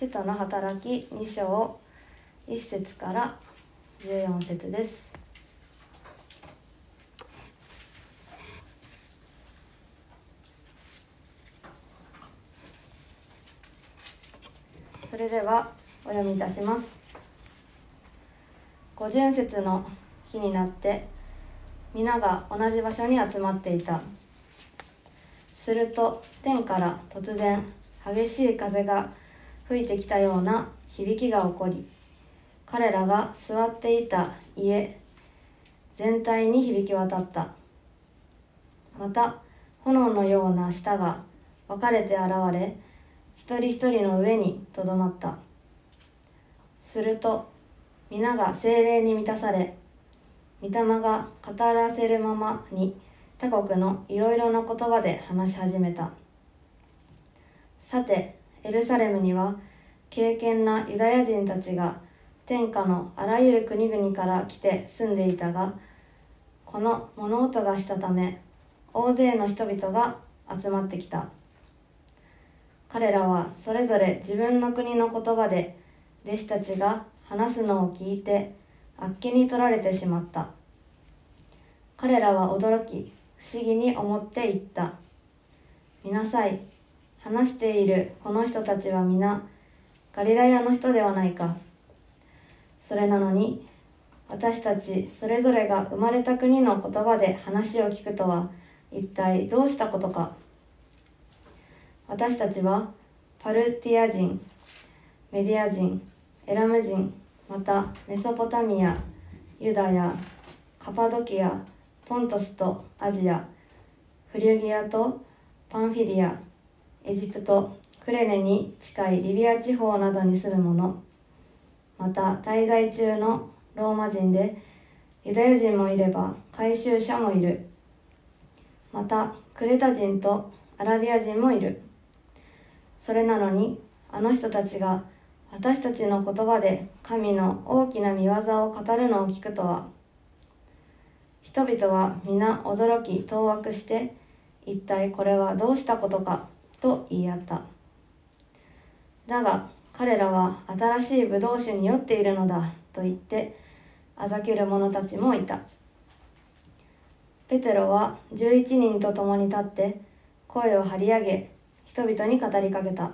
使徒の働き2章1節から14節です。それではお読みいたします。五巡節の日になって皆が同じ場所に集まっていた。すると天から突然激しい風が吹いてきたような響きが起こり彼らが座っていた家全体に響き渡った。また炎のような舌が分かれて現れ一人一人の上にとどまった。すると皆が精霊に満たされ御霊が語らせるままに他国のいろいろな言葉で話し始めた。さてエルサレムには敬虔なユダヤ人たちが天下のあらゆる国々から来て住んでいたがこの物音がしたため大勢の人々が集まってきた。彼らはそれぞれ自分の国の言葉で弟子たちが話すのを聞いてあっけに取られてしまった。彼らは驚き不思議に思って言った。見なさい。話している。この人たちは皆ガリラヤの人ではないか。それなのに私たちそれぞれが生まれた国の言葉で話を聞くとは一体どうしたことか。私たちはパルティア人メディア人エラム人またメソポタミアユダヤカパドキアポントスとアジアフリュギアとパンフィリアエジプトクレネに近いリビア地方などに住む者また滞在中のローマ人でユダヤ人もいれば回収者もいる。またクレタ人とアラビア人もいる。それなのにあの人たちが私たちの言葉で神の大きな見業を語るのを聞くとは。人々は皆驚き当惑して一体これはどうしたことか。と言い合った。だが彼らは新しいブドウ酒に酔っているのだと言ってあざける者たちもいた。ペテロは11人と共に立って声を張り上げ人々に語りかけた。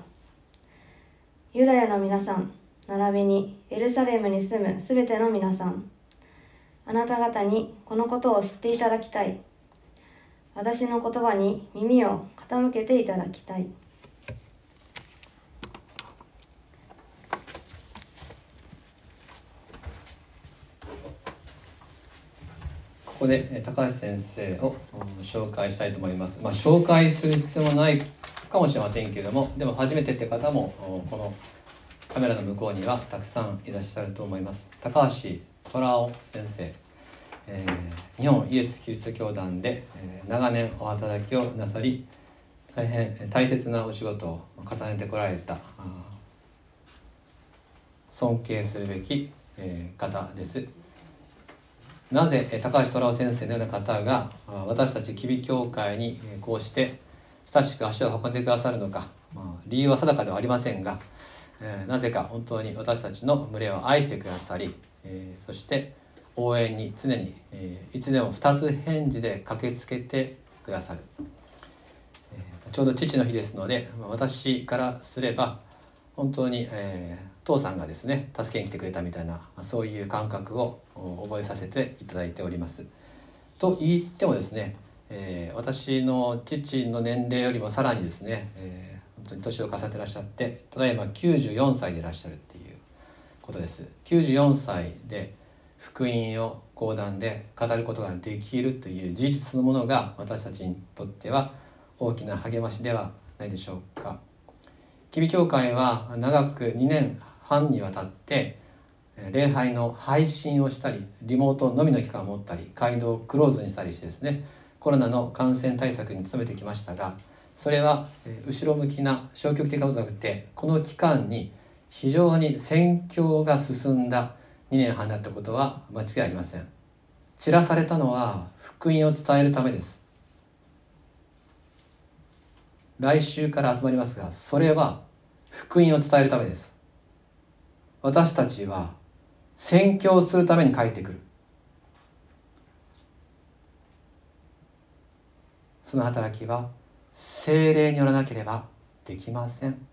ユダヤの皆さん並びにエルサレムに住むすべての皆さんあなた方にこのことを知っていただきたい。私の言葉に耳を傾けていただきたいここで高橋先生を紹介したいと思います。まあ、紹介する必要もないかもしれませんけれども、でも初めてって方もこのカメラの向こうにはたくさんいらっしゃると思います。高橋虎夫先生、えー、日本イエス・キリスト教団で、えー、長年お働きをなさり、大変大切なお仕事を重ねてこられた尊敬するべき、えー、方です。なぜ高橋虎夫先生のような方が私たち吉備教会にこうして親しく足を運んでくださるのか、まあ、理由は定かではありませんが、えー、なぜか本当に私たちの群れを愛してくださり、えー、そして応援に常に、えー、いつでも2つ返事で駆けつけてくださる、えちょうど父の日ですので私からすれば本当に、えー、父さんがですね助けに来てくれたみたいなそういう感覚を覚えさせていただいております。と言ってもですね、えー、私の父の年齢よりもさらにですね、えー、本当に年を重ねてらっしゃってただいま94歳でいらっしゃるっていうことです。94歳で福音を講談で語ることができるという事実のものが私たちにとっては大きな励ましではないでしょうか。吉備教会は長く2年半にわたって礼拝の配信をしたりリモートのみの期間を持ったり街道をクローズにしたりしてですねコロナの感染対策に努めてきましたがそれは後ろ向きな消極的なことなくてこの期間に非常に宣教が進んだ2年半だったことは間違いありません。散らされたのは福音を伝えるためです。来週から集まりますがそれは福音を伝えるためです。私たちは宣教するために帰ってくる。その働きは精霊によらなければできません。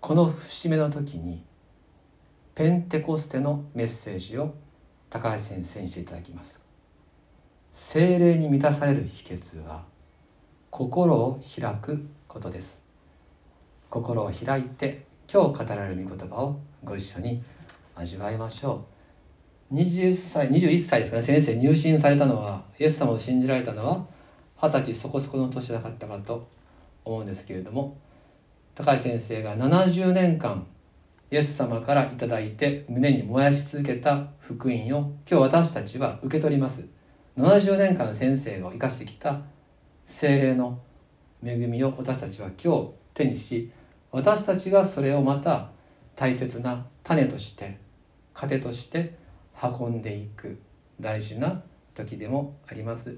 この節目の時にペンテコステのメッセージを高橋先生にしていただきます。精霊に満たされる秘訣は心を開くことです。心を開いて今日語られる御言葉をご一緒に味わいましょう。20歳21歳ですかね。先生入信されたのはイエス様を信じられたのは二十歳そこそこの年だったかと思うんですけれども高橋先生が70年間イエス様から頂いて胸に燃やし続けた福音を今日私たちは受け取ります。70年間先生が生かしてきた精霊の恵みを私たちは今日手にし私たちがそれをまた大切な種として糧として運んでいく大事な時でもあります。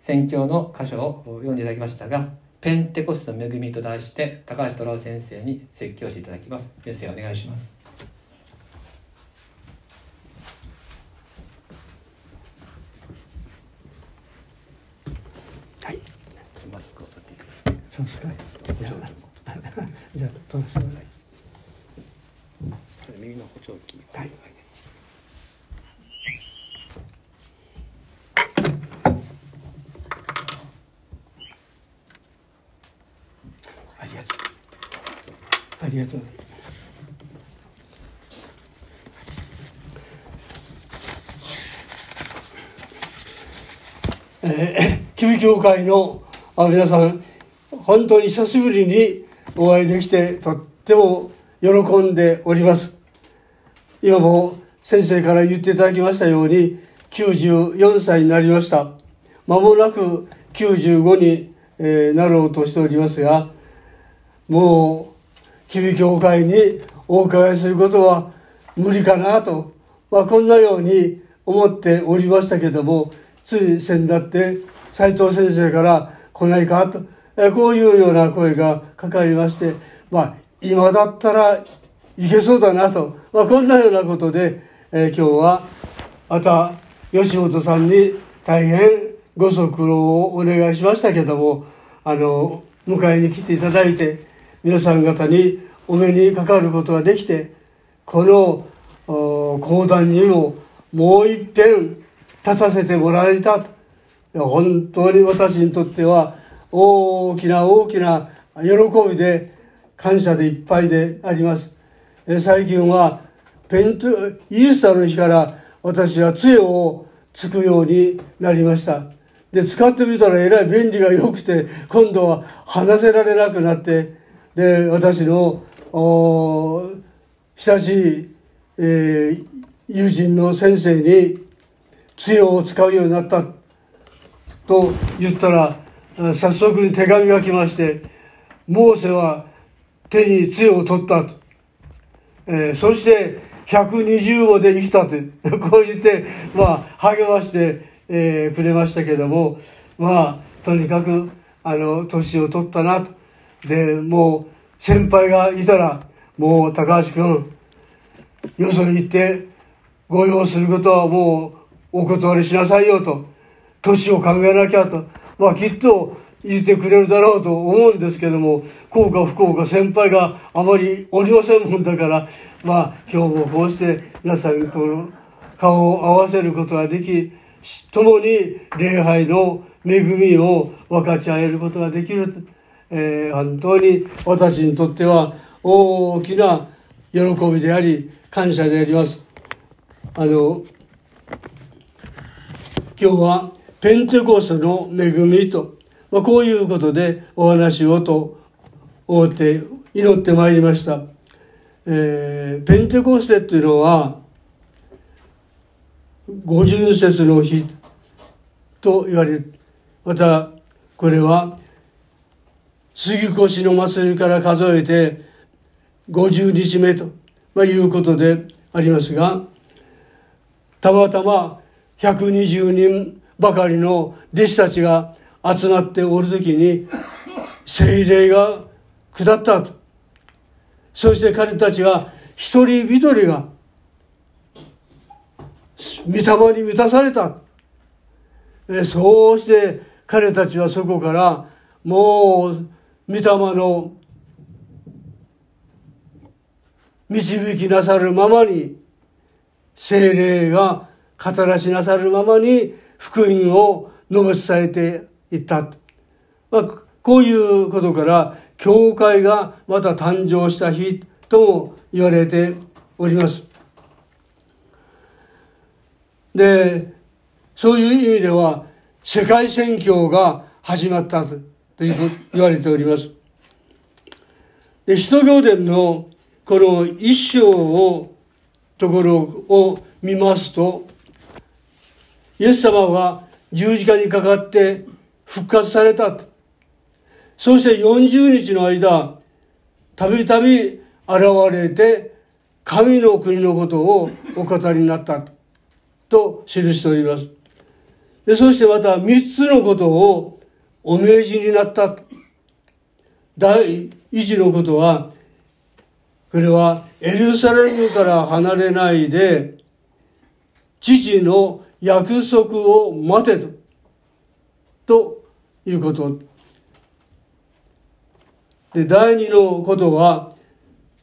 宣教の箇所を読んでいただきましたが「ペンテコステの恵み」と題して高橋虎先生に説教していただきます。先生お願いしますはいマスクを取っていただいてそうですかじゃあじゃあ取らせてください耳の補聴器はいありがとうありがとうえー、旧教会の皆さん本当に久しぶりにお会いできてとっても喜んでおります。今も先生から言っていただきましたように94歳になりました。間もなく95に、えなろうとしておりますがもう旧教会にお伺いすることは無理かなと、まあ、こんなように思っておりましたけどもつい先だって斉藤先生から来ないかとえこういうような声がかかりましてまあ今だったらいけそうだなと、まあ、こんなようなことで、え今日はまた吉本さんに大変ご足労をお願いしましたけどもあの迎えに来ていただいて皆さん方にお目にかかることができてこの講談にももう一遍立たせてもらえたと。本当に私にとっては大きな大きな喜びで感謝でいっぱいであります。え最近はペントイースターの日から私は杖をつくようになりました。で使ってみたらえらい便利が良くて今度は離せられなくなってで私の親しい、えー友人の先生に杖を使うようになった。と言ったら早速に手紙が来ましてモーセは手に杖を取ったと、えーそして120まで生きたと。こう言ってまあ励まして、えーくれましたけどもまあとにかくあの年を取ったなと。でもう先輩がいたらもう高橋君よそに行ってご用することはもうお断りしなさいよと。年を考えなきゃとまあきっと言ってくれるだろうと思うんですけども幸か不幸か先輩があまりおりませんもんだからまあ今日もこうして皆さんと顔を合わせることができ共に礼拝の恵みを分かち合えることができる、えー本当に私にとっては大きな喜びであり感謝であります。あの今日はペンテコステの恵みと、まあ、こういうことでお話をと思って祈ってまいりました、えーペンテコステっていうのは五巡節の日と言われまたこれは杉越の祭りから数えて50日目と、まあ、いうことでありますがたまたま120人ばかりの弟子たちが集まっておる時に聖霊が下ったと。そして彼たちは一人一人が御霊に満たされた。そうして彼たちはそこからもう御霊の導きなさるままに精霊が語らしなさるままに福音を述べ伝えていった、まあ、こういうことから教会がまた誕生した日とも言われております。でそういう意味では世界宣教が始まったと言われております。で使徒行伝のこの一章をところを見ますとイエス様は十字架にかかって復活されたそして40日の間たびたび現れて神の国のことをお語りになったと記しております。でそしてまた3つのことをお命じになった。第一のことはこれはエルサレムから離れないで父の約束を待てと。ということ。で第二のことは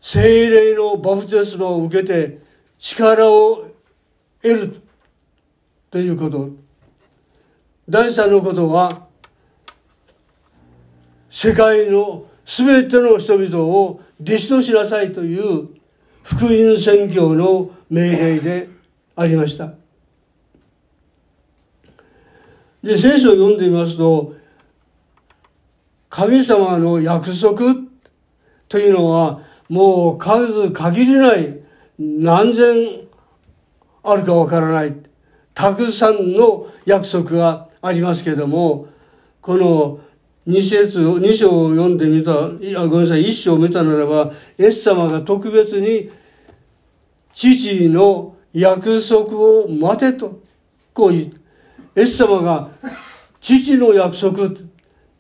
精霊のバプテスマを受けて力を得ると。いうこと。第三のことは世界の全ての人々を弟子としなさいという福音宣教の命令でありました。で、聖書を読んでみますと、神様の約束というのは、もう数限りない何千あるかわからない。たくさんの約束がありますけども、この2節2章を読んでみた、いやごめんなさい、1章を見たならば、イエス様が特別に父の約束を待てと、こう言う。イエス様が父の約束、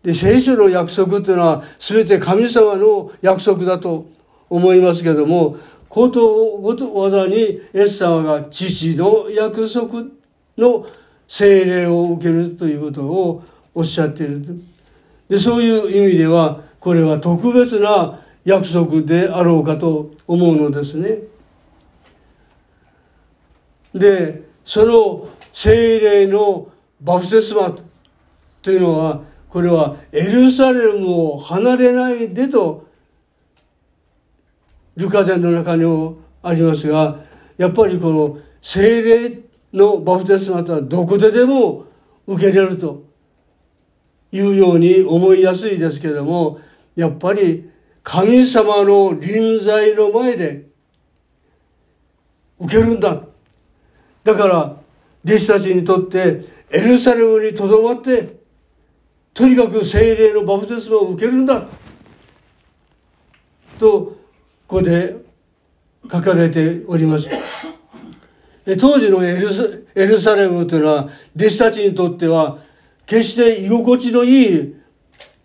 で、聖書の約束っていうのは全て神様の約束だと思いますけども、ことごとわざにイエス様が父の約束の聖霊を受けるということをおっしゃっている。でそういう意味ではこれは特別な約束であろうかと思うのですね。でその精霊のバプテスマというのはこれはエルサレムを離れないでとルカ伝の中にもありますがやっぱりこの精霊のバプテスマとはどこででも受けれるというように思いやすいですけどもやっぱり神様の臨在の前で受けるんだ。だから弟子たちにとってエルサレムにとどまってとにかく精霊のバプテスマを受けるんだとここで書かれております。当時のエルサレムというのは弟子たちにとっては決して居心地のいい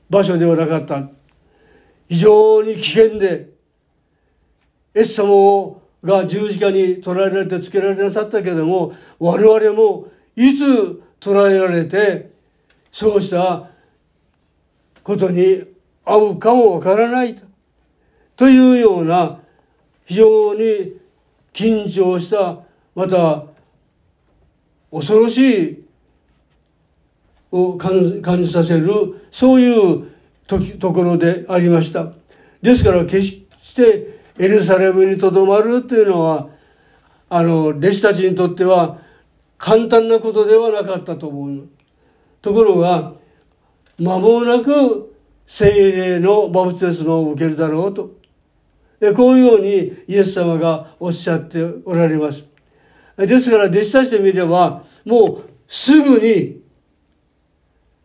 場所ではなかった。非常に危険で、エス様をが十字架に捕らえられてつけられなさったけれども、我々もいつ捕らえられて、そうしたことに合うかもわからないと。というような非常に緊張した、また恐ろしいを感じさせるそういうところでありましたですから決してエルサレムにとどまるというのはあの弟子たちにとっては簡単なことではなかったと思う。ところが間もなく精霊のバプテスマを受けるだろうと。こういうようにイエス様がおっしゃっておられます。ですから弟子たちで見ればもうすぐに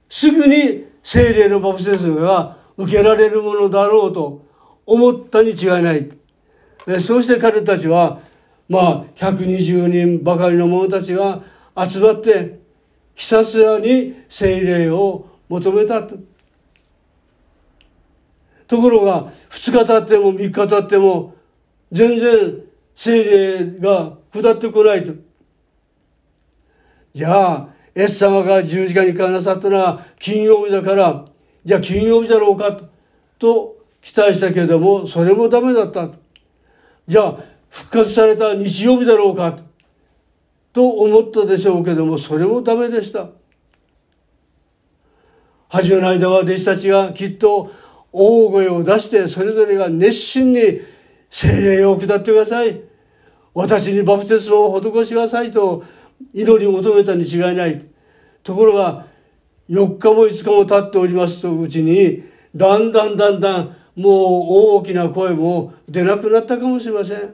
すぐに精霊のバプテスマが受けられるものだろうと思ったに違いない。そうして彼たちは、まあ、120人ばかりの者たちが集まって、ひたすらに精霊を求めたと。ところが、2日経っても3日経っても、全然精霊が下ってこないと。じゃあ、エス様が十字架にかなさったのは金曜日だから、じゃあ金曜日だろうかと、期待したけれども、それもダメだったと。じゃあ、復活された日曜日だろうかと思ったでしょうけども、それもダメでした。初めの間は弟子たちがきっと大声を出してそれぞれが熱心に精霊を下ってください。私にバプテスマを施しくださいと祈り求めたに違いない。ところが4日も5日も経っておりますとうちにだんだんだんだんもう大きな声も出なくなったかもしれません。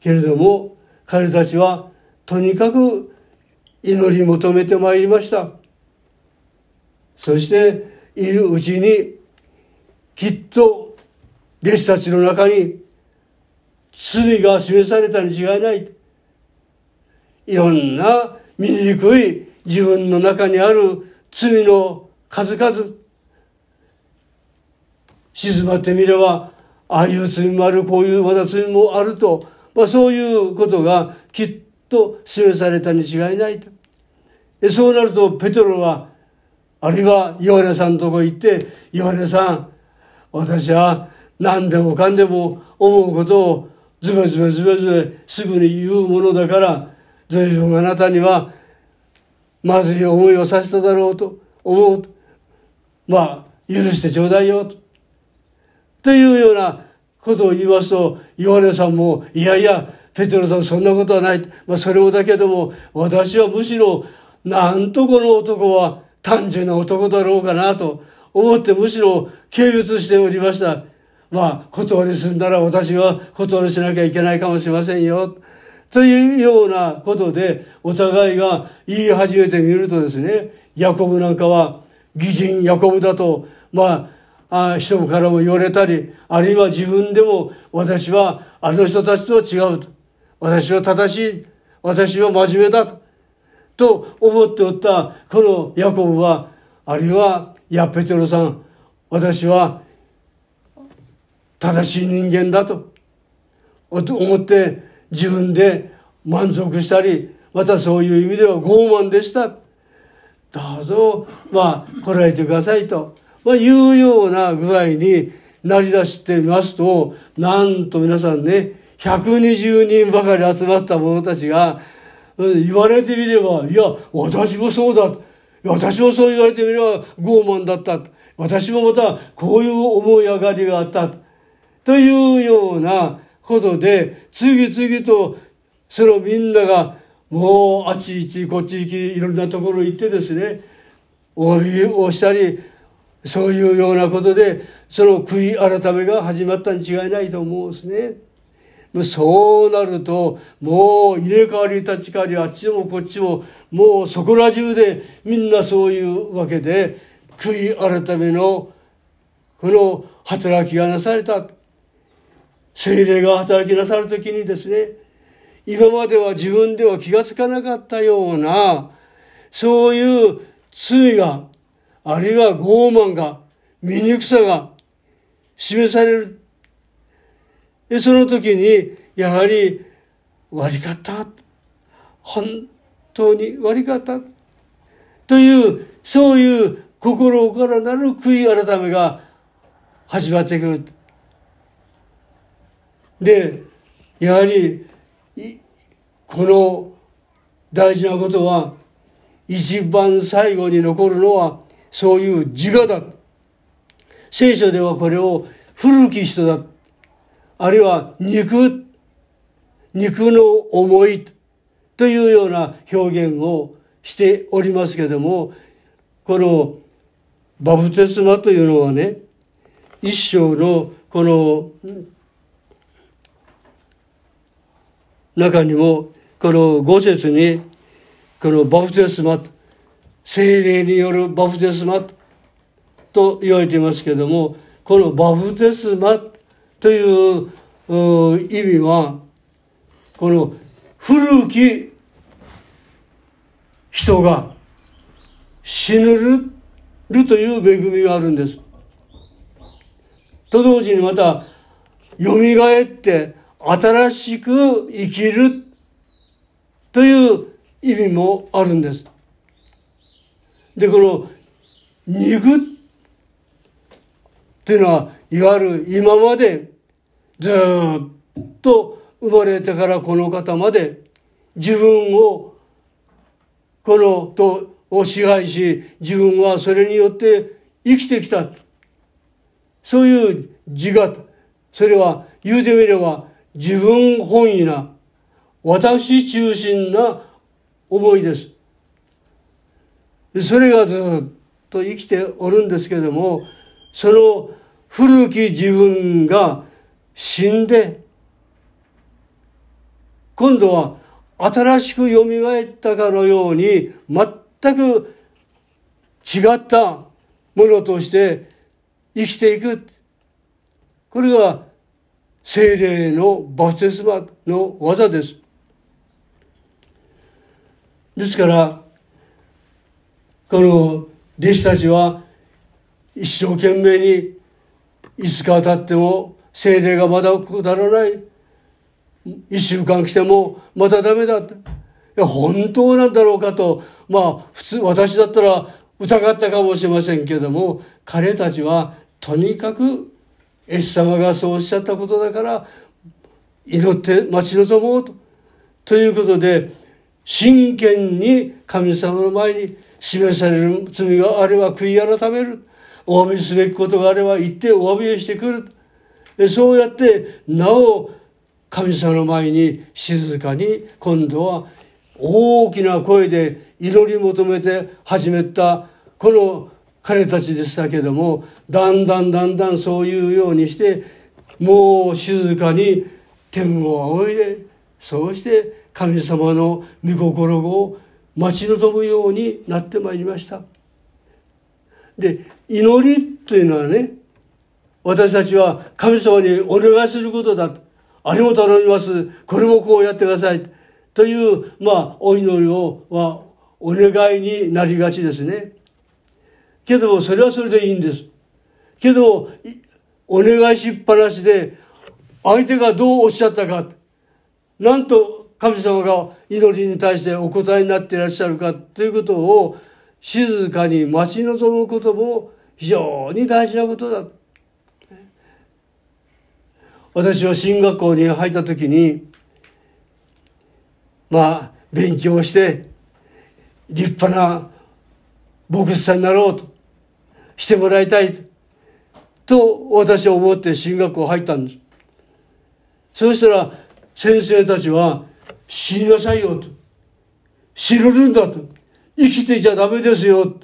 けれども彼たちはとにかく祈り求めてまいりました。そしているうちにきっと弟子たちの中に罪が示されたに違いない。いろんな醜い自分の中にある罪の数々。静まってみればああいう罪もあるこういうまだ罪もあると、まあ、そういうことがきっと示されたに違いないと。そうなるとペトロはあるいはヨハネさんのとこ行ってヨハネさん私は何でもかんでも思うことをズベズベズベズベすぐに言うものだから随分あなたにはまずい思いをさせただろうと思うと。まあ許してちょうだいよとというようなことを言いますとヨハネさんもいやいやペテロさんそんなことはない、まあ、それもだけども私はむしろなんとこの男は単純な男だろうかなと思ってむしろ軽蔑しておりました。まあ、断りすんだら私は断りしなきゃいけないかもしれませんよ。というようなことで、お互いが言い始めてみるとですね、ヤコブなんかは、義人ヤコブだと、まあ、あ人からも言われたり、あるいは自分でも私はあの人たちとは違うと。私は正しい。私は真面目だと。と思っておったこのヤコブは、あるいは、やペテロさん、私は正しい人間だと思って自分で満足したり、またそういう意味では傲慢でした。どうぞ、まあ、こらえてくださいと、まあ、いうような具合になりだしてみますと、なんと皆さんね、120人ばかり集まった者たちが、言われてみれば、いや、私もそうだ。私もそう言われてみれば傲慢だった。私もまたこういう思い上がりがあった。というようなことで、次々とそのみんながもうあっち行きこっち行きいろんなところ行ってですね、お詫びをしたり、そういうようなことで、その悔い改めが始まったに違いないと思うんですね。そうなると、もう入れ替わり立ち替わり、あっちもこっちも、もうそこら中でみんなそういうわけで、悔い改めのこの働きがなされた。精霊が働きなさるときにですね、今までは自分では気がつかなかったような、そういう罪が、あるいは傲慢が、醜さが示されるで、その時に、やはり、悪かった。本当に悪かった。という、そういう心からなる悔い改めが始まってくる。で、やはり、この大事なことは、一番最後に残るのは、そういう自我だ。聖書ではこれを古き人だあるいは肉、肉の思いというような表現をしておりますけれども、このバプテスマというのはね、一章のこの中にも、この五節に、このバプテスマ、精霊によるバプテスマと言われていますけれども、このバプテスマという意味は、この古き人が死ぬるという恵みがあるんです。と同時にまた、蘇って新しく生きるという意味もあるんです。で、この肉っていうのは、いわゆる今までずっと生まれてからこの方まで自分をこのとを支配し自分はそれによって生きてきたそういう自我それは言うてみれば自分本位な私中心な思いですそれがずっと生きておるんですけれどもその古き自分が死んで今度は新しく蘇ったかのように全く違ったものとして生きていく。これが精霊のバプテスマの技です。ですから、この弟子たちは一生懸命にいつか経っても精霊がまだ下らない。一週間来てもまたダメだ。いや、本当なんだろうかと、まあ、普通、私だったら疑ったかもしれませんけども、彼たちはとにかく、イエス様がそうおっしゃったことだから、祈って待ち望もうと。ということで、真剣に神様の前に示される罪があれば悔い改める。お詫びすべきことがあれば言ってお詫びをしてくる。そうやって、なお、神様の前に静かに今度は大きな声で祈り求めて始めたこの彼たちでしたけどもだんだんだんだんそういうようにしてもう静かに天を仰いでそうして神様の御心を待ち望むようになってまいりました。で祈りというのはね私たちは神様にお願いすることだあれも頼みます。これもこうやってください。という、まあ、お祈りを、は、お願いになりがちですね。けど、それはそれでいいんです。けど、お願いしっぱなしで、相手がどうおっしゃったか、なんと神様が祈りに対してお答えになっていらっしゃるかということを静かに待ち望むことも非常に大事なことだ。私は進学校に入った時にまあ勉強して立派な牧師さんになろうとしてもらいたいと私は思って進学校入ったんです。そうしたら先生たちは死になさいよと。死ぬるんだと。生きていちゃダメですよ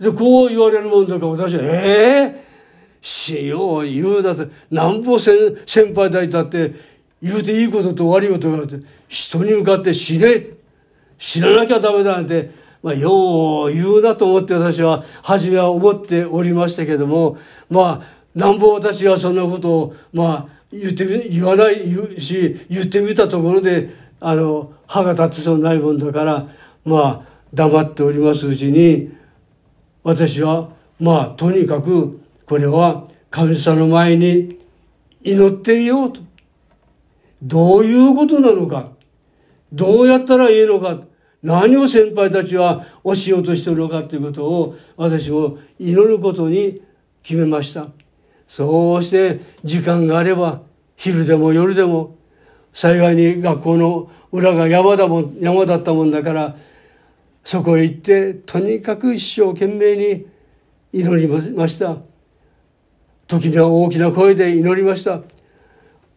でこう言われるもんだから私はええー？しよう言うだって、なんぼ先輩だいたって、言うていいことと悪いことがあって、人に向かって死ね。死ななきゃダメだなんて、まあ、よう言うなと思って私は、初めは思っておりましたけども、まあ、なんぼ私がそんなことを、まあ、言ってみ、言わないし、言ってみたところで、あの、歯が立つそうないもんだから、まあ、黙っておりますうちに、私は、まあ、とにかく、これは神様の前に祈ってみようと。どういうことなのか。どうやったらいいのか。何を先輩たちは教えようとしているのかということを私も祈ることに決めました。そうして時間があれば昼でも夜でも幸いに学校の裏が山だもん山だったもんだからそこへ行ってとにかく一生懸命に祈りました。時には大きな声で祈りました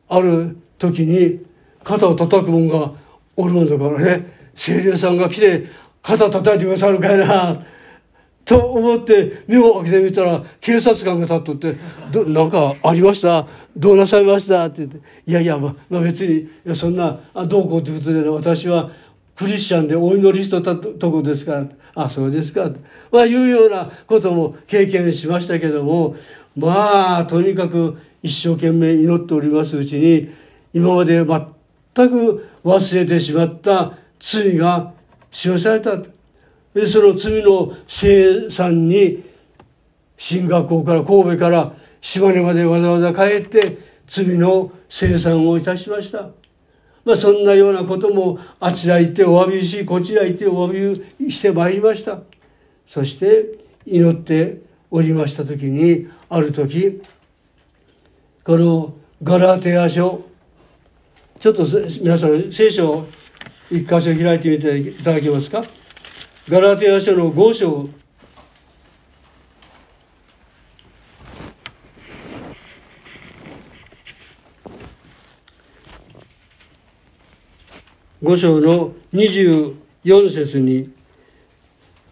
ある時に肩を叩く者がおるもんだからね精霊さんが来て肩叩いてくださるかいなと思って目を開けてみたら警察官が立っとって「どなんかありました？どうなさいました?」って言って「いやいや、まあ、別にいやそんなあどうこうってことで、ね、私はクリスチャンでお祈りしとったとこですから」あそうですか」まあいうようなことも経験しましたけどもまあとにかく一生懸命祈っておりますうちに今まで全く忘れてしまった罪が示されたでその罪の生産に進学校から神戸から島根までわざわざ帰って罪の生産をいたしました。まあそんなようなこともあちら行ってお詫びし、こちら行ってお詫びしてまいりました。そして祈っておりました時に、ある時、このガラテヤ書、ちょっと皆さん聖書を一箇所開いてみていただけますか？ガラテヤ書の5章5章の24節に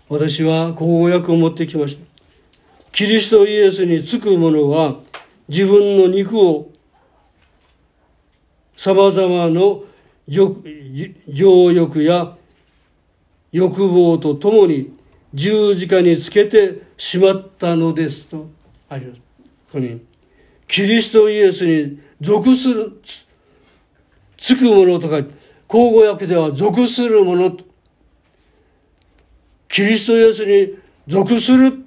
私は口語訳を持ってきました。キリストイエスにつく者は自分の肉を様々の情欲や欲望とともに十字架につけてしまったのですとあります。ここにキリストイエスに属する、つくものとか口語訳では属するものキリストイエスに属する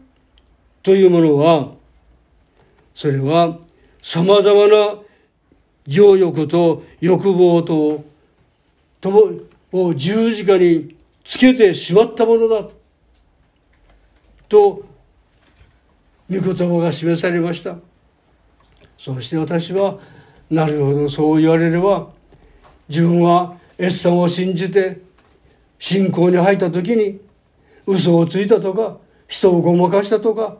というものは、それは様々な情欲と欲望とを十字架につけてしまったものだ。と御言葉が示されました。そして私はなるほどそう言われれば自分はエッサンを信じて信仰に入った時に嘘をついたとか人をごまかしたとか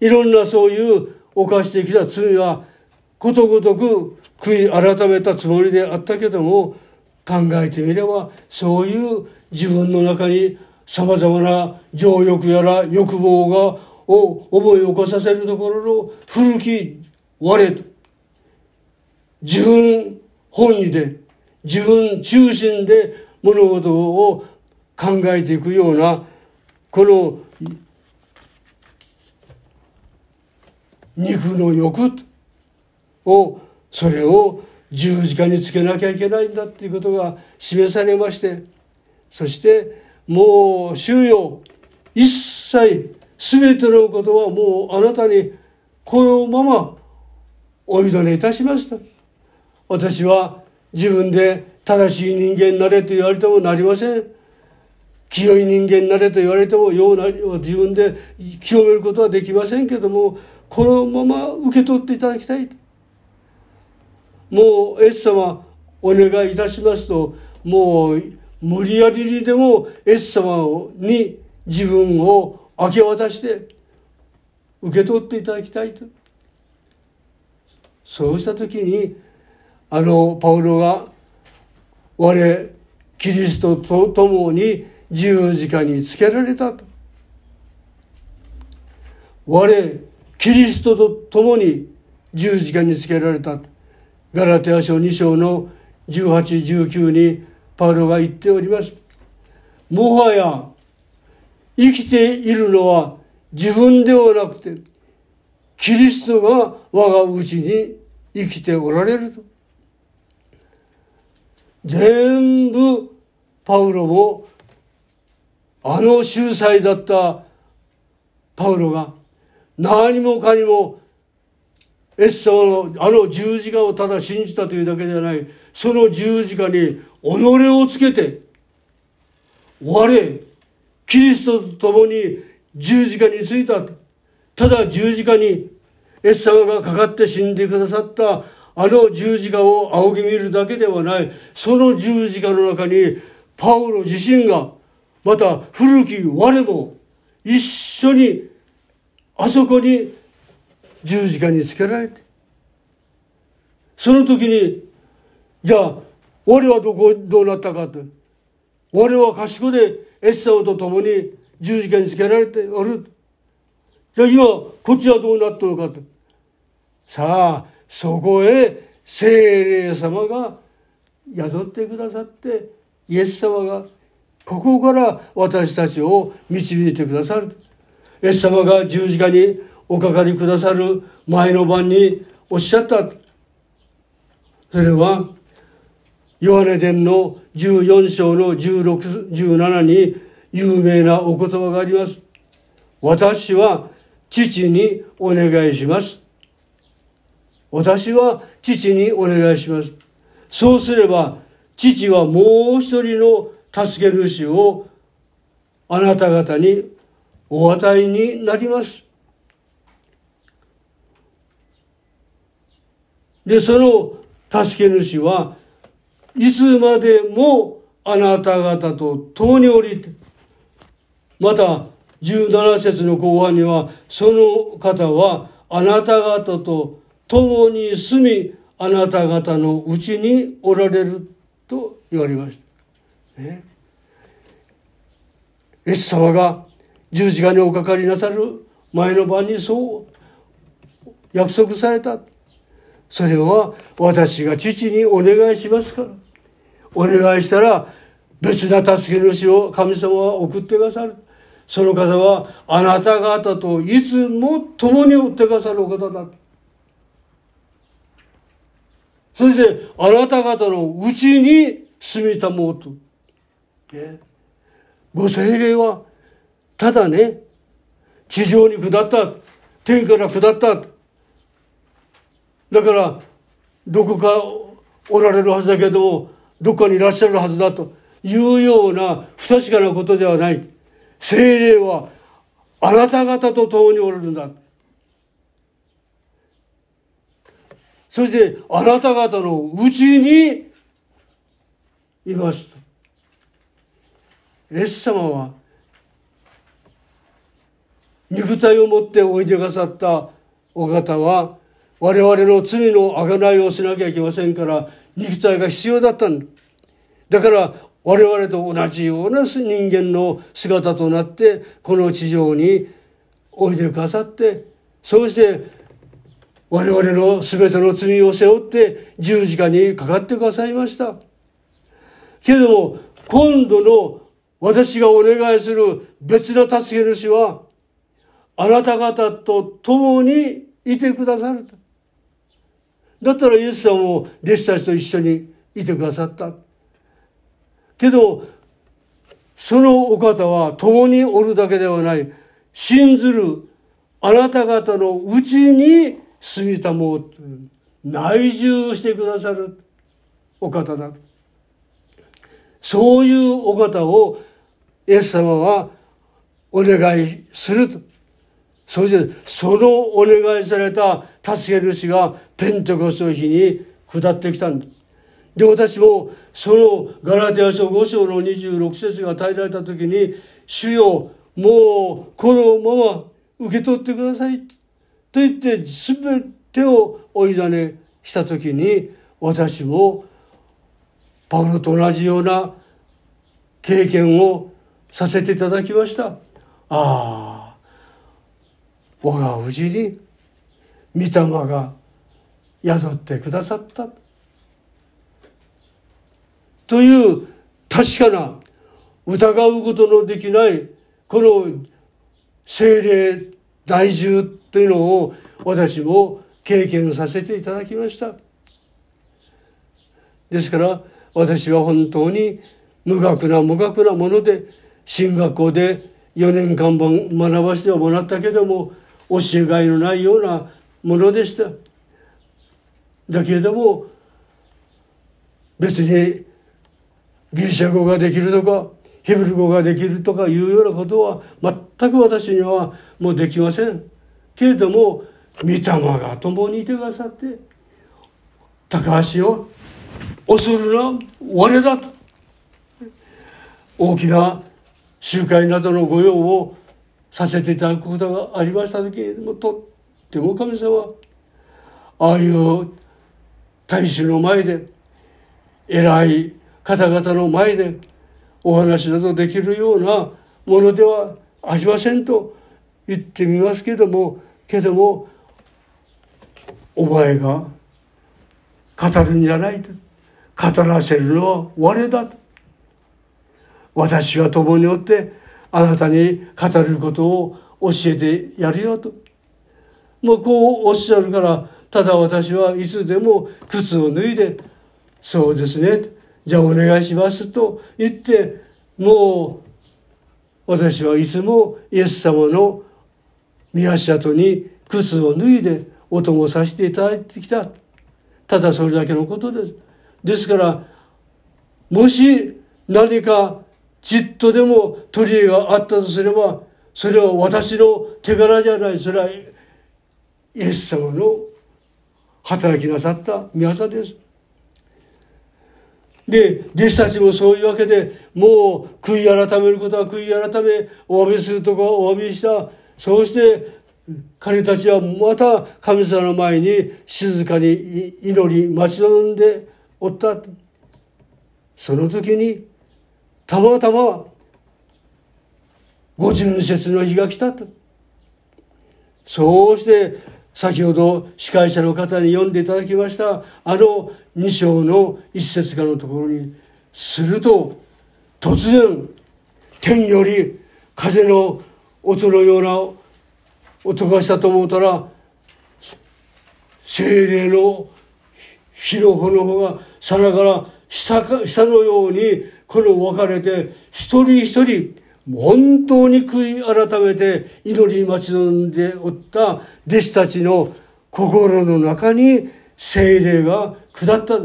いろんなそういう犯してきた罪はことごとく悔い改めたつもりであったけども考えてみればそういう自分の中にさまざまな情欲やら欲望がを思い起こさせるところの古き我と。自分本位で自分中心で物事を考えていくようなこの肉の欲をそれを十字架につけなきゃいけないんだっていうことが示されましてそしてもう主よ一切全てのことはもうあなたにこのままお委ねいたしました私は自分で正しい人間になれと言われてもなりません。清い人間になれと言われてもような自分で清めることはできませんけどもこのまま受け取っていただきたいもうエス様お願いいたしますともう無理やりにでもエス様に自分を明け渡して受け取っていただきたいと。そうした時にあのパウロが我キリストと共に十字架につけられたと。我キリストと共に十字架につけられたと。ガラテヤ書2章の1819にパウロが言っております。もはや生きているのは自分ではなくてキリストが我がうちに生きておられると。全部パウロもあの秀才だったパウロが何もかにもエッサのあの十字架をただ信じたというだけではない。その十字架に己をつけて我キリストと共に十字架についた。ただ十字架にエッサがかかって死んでくださった。あの十字架を仰ぎ見るだけではない、その十字架の中に、パウロ自身が、また古き我も一緒に、あそこに十字架につけられて、その時に、じゃあ、我はどこ、どうなったかと。我は賢でエッサオと共に十字架につけられておる。じゃあ今、こっちはどうなったのかと。さあ、そこへ精霊様が宿ってくださってイエス様がここから私たちを導いてくださるイエス様が十字架におかかりくださる前の晩におっしゃったそれはヨハネ伝の14章の16、17に有名なお言葉があります。私は父にお願いします。私は父にお願いします。そうすれば、父はもう一人の助け主をあなた方にお与えになります。で、その助け主はいつまでもあなた方と共におりて、また17節の後半にはその方はあなた方と共に住みあなた方のうちにおられると言われました。ね、イエス様が十字架におかかりなさる前の晩にそう約束された。それは私が父にお願いしますから。お願いしたら別な助け主を神様は送ってくださる。その方はあなた方といつも共に追ってくださるお方だ。そしてあなた方のうちに住みたもうと。ね、ご精霊はただね、地上に下った。天から下った。だから、どこかおられるはずだけども、どっかにいらっしゃるはずだというような不確かなことではない。精霊はあなた方と共におられるんだ。そしてあなた方のうちにいますと。イエス様は肉体を持っておいでくださったお方は我々の罪の贖いをしなきゃいけませんから肉体が必要だったんだ。だから我々と同じような人間の姿となってこの地上においでくださってそうして我々の全ての罪を背負って十字架にかかってくださいました。けれども今度の私がお願いする別な助け主はあなた方と共にいてくださる。だったらイエス様も弟子たちと一緒にいてくださった。けど、そのお方は共におるだけではない。信ずるあなた方のうちに住みたもう。内住してくださるお方だ。そういうお方をイエス様はお願いすると。そしてそのお願いされた助け主がペンテコスの日に下ってきたんだ。で、私もそのガラテヤ書5章の26節が与えられた時に、主よ、もうこのまま受け取ってください。と言って全てをおいだねした時に、私もパウロと同じような経験をさせていただきました。ああ、我が氏に御霊が宿ってくださった。という確かな疑うことのできないこの精霊大獣というのを私も経験させていただきました。ですから私は本当に無学な無学なもので進学校で4年間学ばせてはもらったけども教えがいのないようなものでした。だけれども別にギリシャ語ができるとかヘブル語ができるとかいうようなことは全く私にはもうできません。けれども御霊が共にいてくださって高橋を恐るな我だと大きな集会などの御用をさせていただくことがありました時もとっても神様ああいう大衆の前で偉い方々の前でお話などできるようなものではありませんと言ってみますけどもけどもお前が語るんじゃないと語らせるのは我だと。私は共におってあなたに語ることを教えてやるよと。もうこうおっしゃるからただ私はいつでも靴を脱いで、そうですね、じゃあお願いしますと言って、もう私はいつもイエス様の御見足跡に靴を脱いでお供させていただいてきた。ただそれだけのことです。ですからもし何かじっとでも取り柄があったとすればそれは私の手柄じゃない。それはイエス様の働きなさった御業ですで、弟子たちもそういうわけで、もう悔い改めることは悔い改め、お詫びするとこはお詫びした。そうして、彼たちはまた神様の前に静かに祈り待ち望んでおった。その時に、たまたま、五巡節の日が来たと。そうして、先ほど司会者の方に読んでいただきましたあの2章の一節かのところにすると突然天より風の音のような音がしたと思ったら精霊の火の炎がさながら下下のようにこの分かれて一人一人本当に悔い改めて祈り待ち望んでおった弟子たちの心の中に精霊が下った。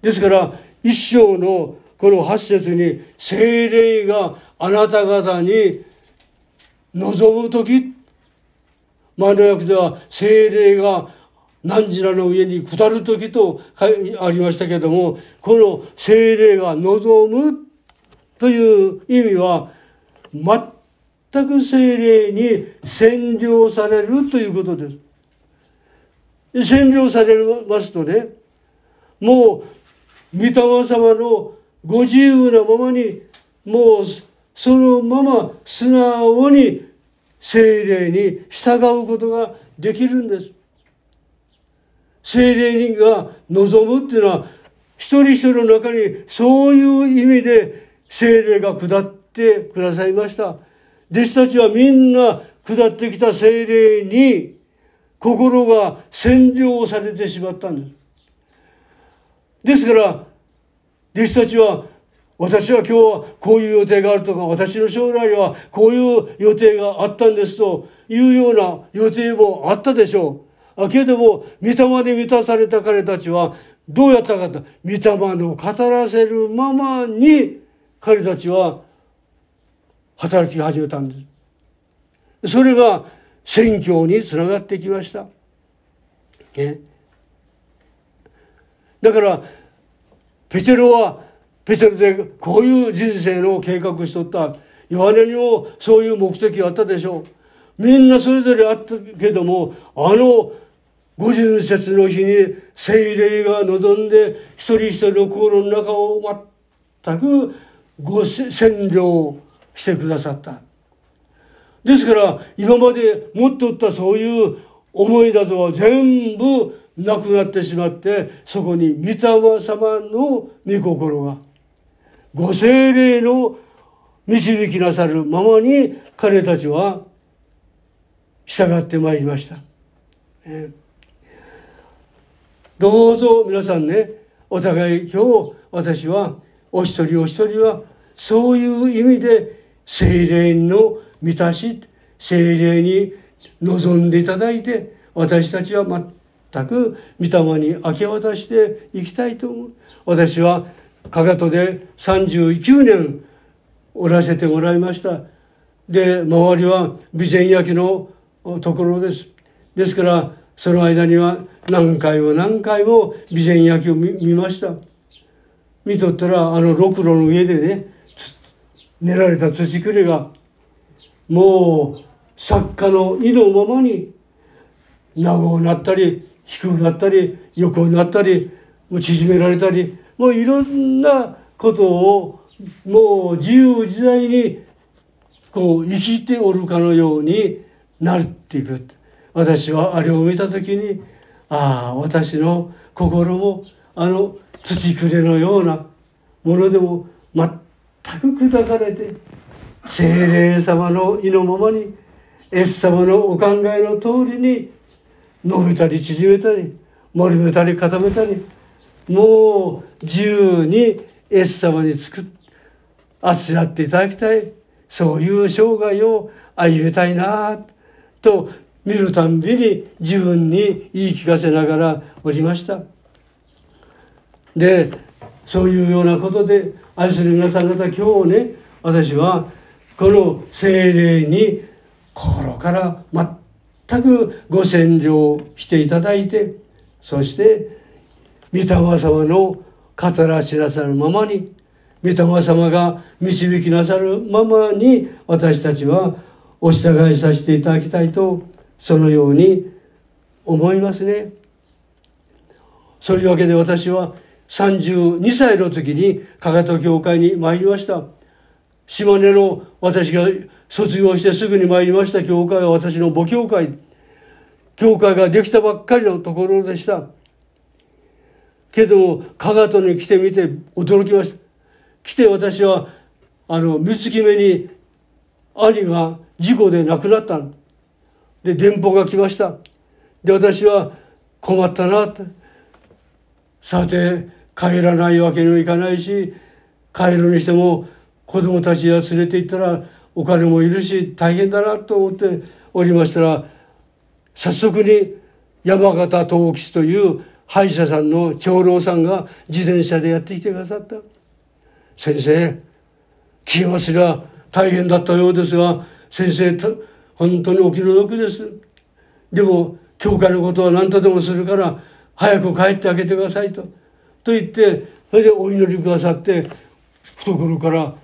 ですから、一章のこの八節に精霊があなた方に望む時前の訳では精霊が何時らの上に下る時とありましたけれどもこの精霊が望むという意味は全く精霊に占領されるということです。占領されますとね、もう、御霊様のご自由なままに、もう、そのまま素直に精霊に従うことができるんです。精霊人が望むっていうのは、一人一人の中にそういう意味で精霊が下ってくださいました。弟子たちはみんな下ってきた精霊に心が占領されてしまったんです。ですから、弟子たちは、私は今日はこういう予定があるとか、私の将来はこういう予定があったんですというような予定もあったでしょう。けども、御霊で満たされた彼たちは、どうやったかと、御霊の語らせるままに、彼たちは働き始めたんです。それが宣教につながってきました。ね、だから、ペテロは、ペテロでこういう人生の計画しとった。ヨハネにもそういう目的があったでしょう。みんなそれぞれあったけども、あの五十節の日に精霊が望んで一人一人の心の中を全くご占領してくださった。ですから今まで持っておったそういう思いなどは全部なくなってしまってそこに御霊様の御心がご精霊の導きなさるままに彼たちは従ってまいりました。どうぞ皆さんねお互い今日私はお一人お一人はそういう意味で精霊の満たし精霊に望んでいただいて私たちは全く御霊に明け渡していきたいと思う。私はかかとで39年おらせてもらいました。で周りは備前焼のところです。ですからその間には何回も何回も備前焼を見ました。見とったらあのろくろの上でね練られた土くれがもう作家の意のままに長くなったり低くなったり横になったり縮められたりもういろんなことをもう自由自在にこう生きておるかのようになっていく。私はあれを見た時にああ私の心もあの土くれのようなものでも全くく砕かれて精霊様の意のままにエス様のお考えの通りに伸びたり縮めたり丸めたり固めたりもう自由にエス様につくあつらっていただきたい。そういう生涯を歩みたいなと見るたんびに自分に言い聞かせながらおりました。でそういうようなことで愛する皆さん方今日ね私はこの精霊に心から全くご占領していただいてそして御霊様の語らしなさるままに御霊様が導きなさるままに私たちはお従いさせていただきたいとそのように思いますね。そういうわけで私は32歳の時に加賀戸教会に参りました。島根の私が卒業してすぐに参りました教会は私の母教会。教会ができたばっかりのところでした。けども、加賀戸に来てみて驚きました。来て私は、あの、三月目に兄が事故で亡くなった。で、電報が来ました。で、私は困ったな。さて、帰らないわけにもいかないし、帰るにしても子供たちが連れて行ったらお金もいるし大変だなと思っておりましたら、早速に山形東吉という歯医者さんの長老さんが自転車でやってきてくださった。先生、聞きますが大変だったようですが、先生、本当にお気の毒です。でも、教会のことは何とでもするから、早く帰ってあげてくださいと。と言って、それでお祈りくださって、懐から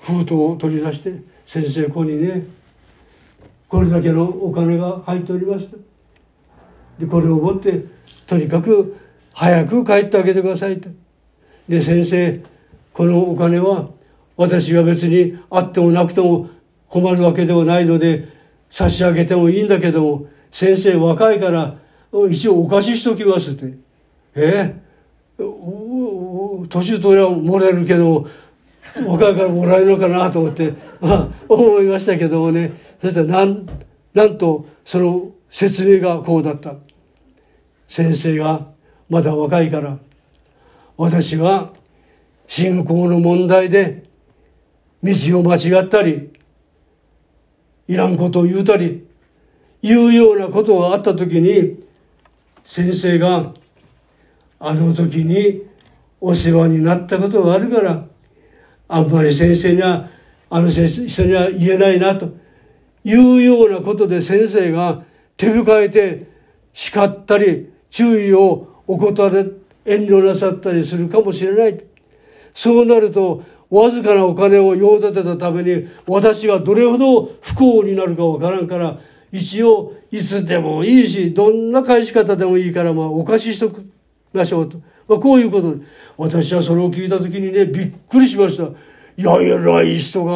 封筒を取り出して、先生、ここにね、これだけのお金が入っておりました。で、これを持って、とにかく早く帰ってあげてくださいと。で、先生、このお金は私が別にあってもなくても困るわけではないので差し上げてもいいんだけども先生若いから一応お貸ししときますってえ？年取りはもらえるけど若いからもらえるのかなと思って、まあ、思いましたけどもね。そしたらなんなんとその説明がこうだった。先生がまだ若いから私は信仰の問題で道を間違ったりいらんことを言うたり言うようなことがあった時に先生があの時にお世話になったことがあるからあんまり先生にはあの先生には言えないなというようなことで先生が手深えて叱ったり注意を怠れ遠慮なさったりするかもしれない。そうなるとわずかなお金を用立てたために私がどれほど不幸になるかわからんから一応いつでもいいしどんな返し方でもいいからまあお貸ししとく。ましょうと、まあ、こういうこと。で私はそれを聞いた時にねびっくりしました。いや偉い人が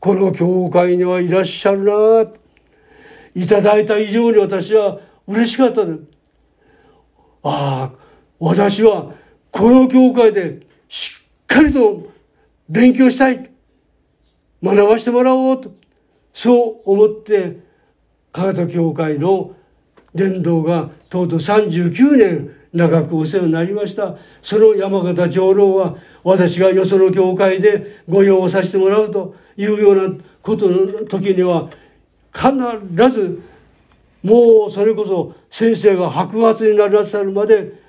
この教会にはいらっしゃるな。いただいた以上に私は嬉しかったでああ私はこの教会でしっかりと勉強したい。学ばしてもらおうと。そう思って加賀教会の伝道がとうとう39年長くお世話になりましたその山形長老は私がよその教会で御用をさせてもらうというようなことの時には必ずもうそれこそ先生が白髪にならさるまで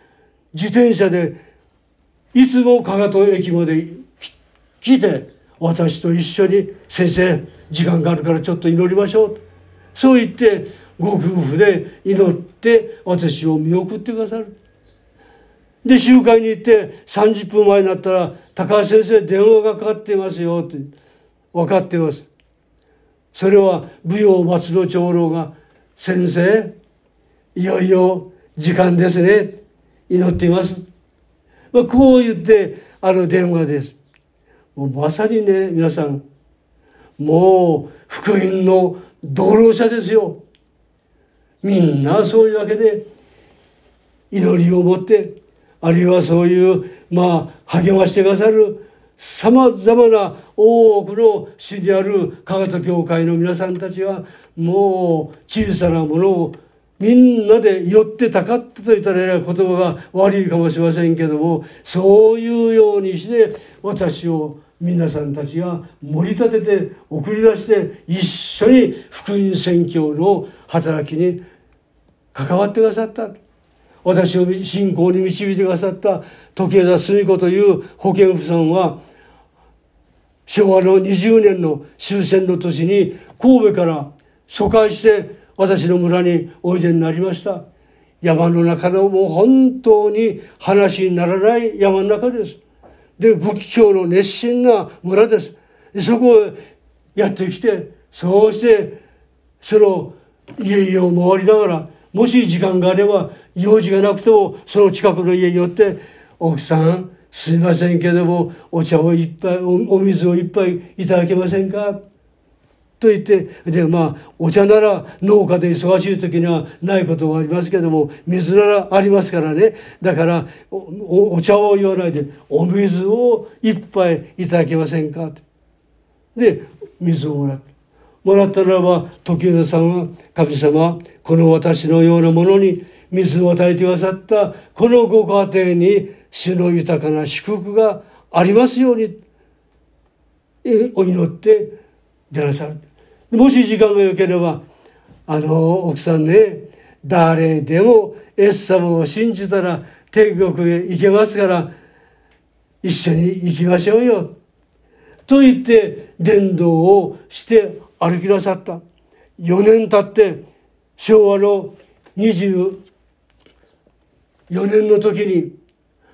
自転車でいつも加賀戸駅まで来て私と一緒に先生時間があるからちょっと祈りましょうそう言ってご夫婦で祈って私を見送ってくださる。で集会に行って30分前になったら「高橋先生電話がかかっていますよ」って分かってます。それは舞踊松戸長老が「先生いよいよ時間ですね祈っています」まあ、こう言ってあの電話です。もうまさにね皆さんもう福音の道路者ですよ。みんなそういうわけで祈りを持ってあるいはそういうまあ励ましてくださるさまざまな多くの主である加賀教会の皆さんたちはもう小さなものをみんなで寄ってたかってと言ったら言葉が悪いかもしれませんけどもそういうようにして私を皆さんたちが盛り立てて送り出して一緒に福音宣教の働きに関わってくださった。私を信仰に導いてくださった時枝澄子という保健婦さんは昭和の20年の終戦の年に神戸から疎開して私の村においでになりました。山の中のもう本当に話にならない山の中です。で仏教の熱心な村です。そこへやってきてそうしてその家々を回りながらもし時間があれば用事がなくてもその近くの家に寄って奥さんすいませんけどもお茶をいっぱいお水をいっぱいいただけませんか？と言ってでまあお茶なら農家で忙しい時にはないことはありますけども水ならありますからね。だからお茶を言わないでお水を一杯いただけませんか？で水をもらった。もらったならば時枝さんは神様この私のようなものに水を与えてくださったこのご家庭に主の豊かな祝福がありますようにお祈って出なさる。もし時間が良ければあの奥さんね誰でもエス様を信じたら天国へ行けますから一緒に行きましょうよ。と言って伝道をして歩きなさった。4年経って昭和の24年の時に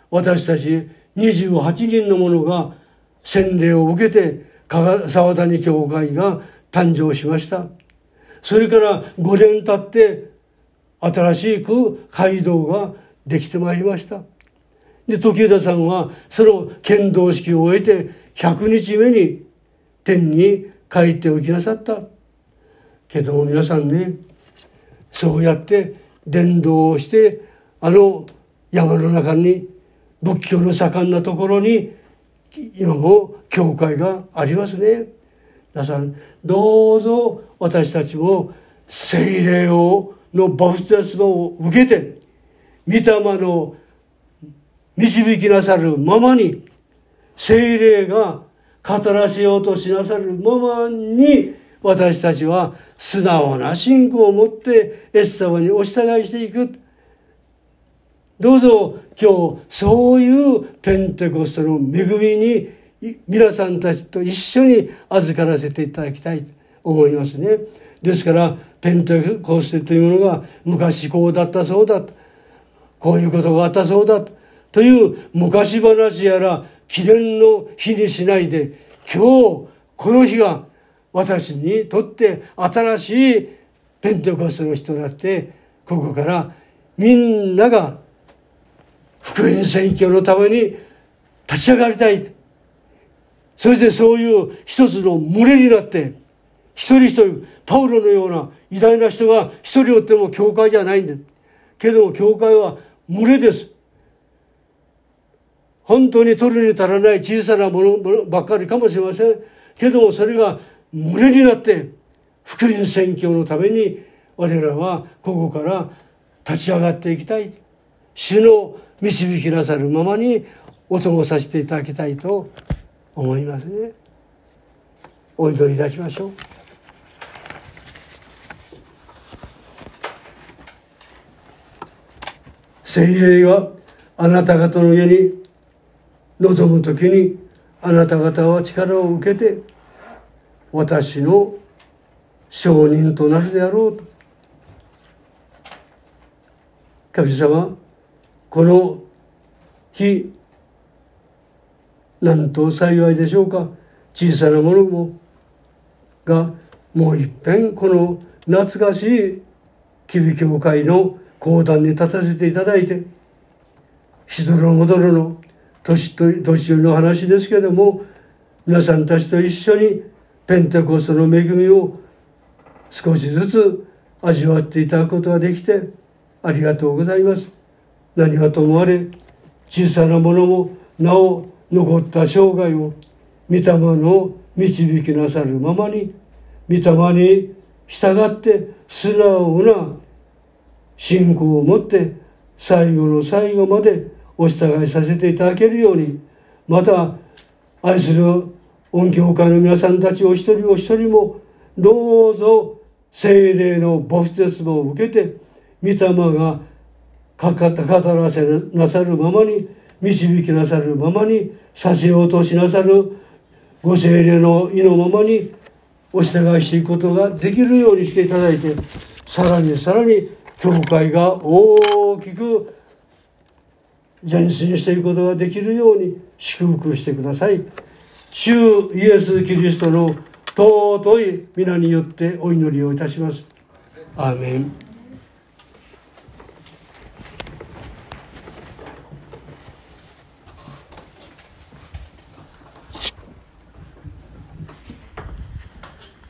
私たち28人の者が洗礼を受けて沢谷教会が誕生しました。それから5年経って新しく街道ができてまいりました。で時枝さんはその剣道式を終えて100日目に天に帰っておきなさったけども皆さんねそうやって伝道をしてあの山の中に仏教の盛んなところに今も教会がありますね。皆さんどうぞ私たちも聖霊をのバプテスマを受けて御霊の導きなさるままに聖霊が語らせようとしなさるままに私たちは素直な信仰を持ってエス様にお従いしていく。どうぞ今日そういうペンテコストの恵みに皆さんたちと一緒に預からせていただきたいと思いますね。ですからペンテコステというものが昔こうだったそうだこういうことがあったそうだという昔話やら記念の日にしないで今日この日が私にとって新しいペンテコステの人だってここからみんなが福音宣教のために立ち上がりたい。そしてそういう一つの群れになって一人一人パウロのような偉大な人が一人おっても教会じゃないんだ。けども教会は群れです。本当に取るに足らない小さなものばっかりかもしれません。けどもそれが群れになって福音宣教のために我らはここから立ち上がっていきたい。主の導きなさるままにお供させていただきたいと思いますね。お祈りいたしましょう。聖霊があなた方の家に臨む時にあなた方は力を受けて私の証人となるであろうと。神様この日なんと幸いでしょうか。小さなものもがもういっぺんこの懐かしい吉備教会の講談に立たせていただいてしどろもどろの年と年寄りの話ですけども皆さんたちと一緒にペンテコストの恵みを少しずつ味わっていただくことができてありがとうございます。何はともあれ小さなものもなお残った生涯を御霊の導きなさるままに御霊に従って素直な信仰を持って最後の最後までお従いさせていただけるようにまた愛する音響会の皆さんたちお一人お一人もどうぞ精霊の母節も受けて御霊がかかった語らせなさるままに導きなさるままにさせようとしなさるご精霊の意のままにお従いしていくことができるようにしていただいてさらにさらに教会が大きく前進していくことができるように祝福してください。主イエス・キリストの尊い皆によってお祈りをいたします。アーメン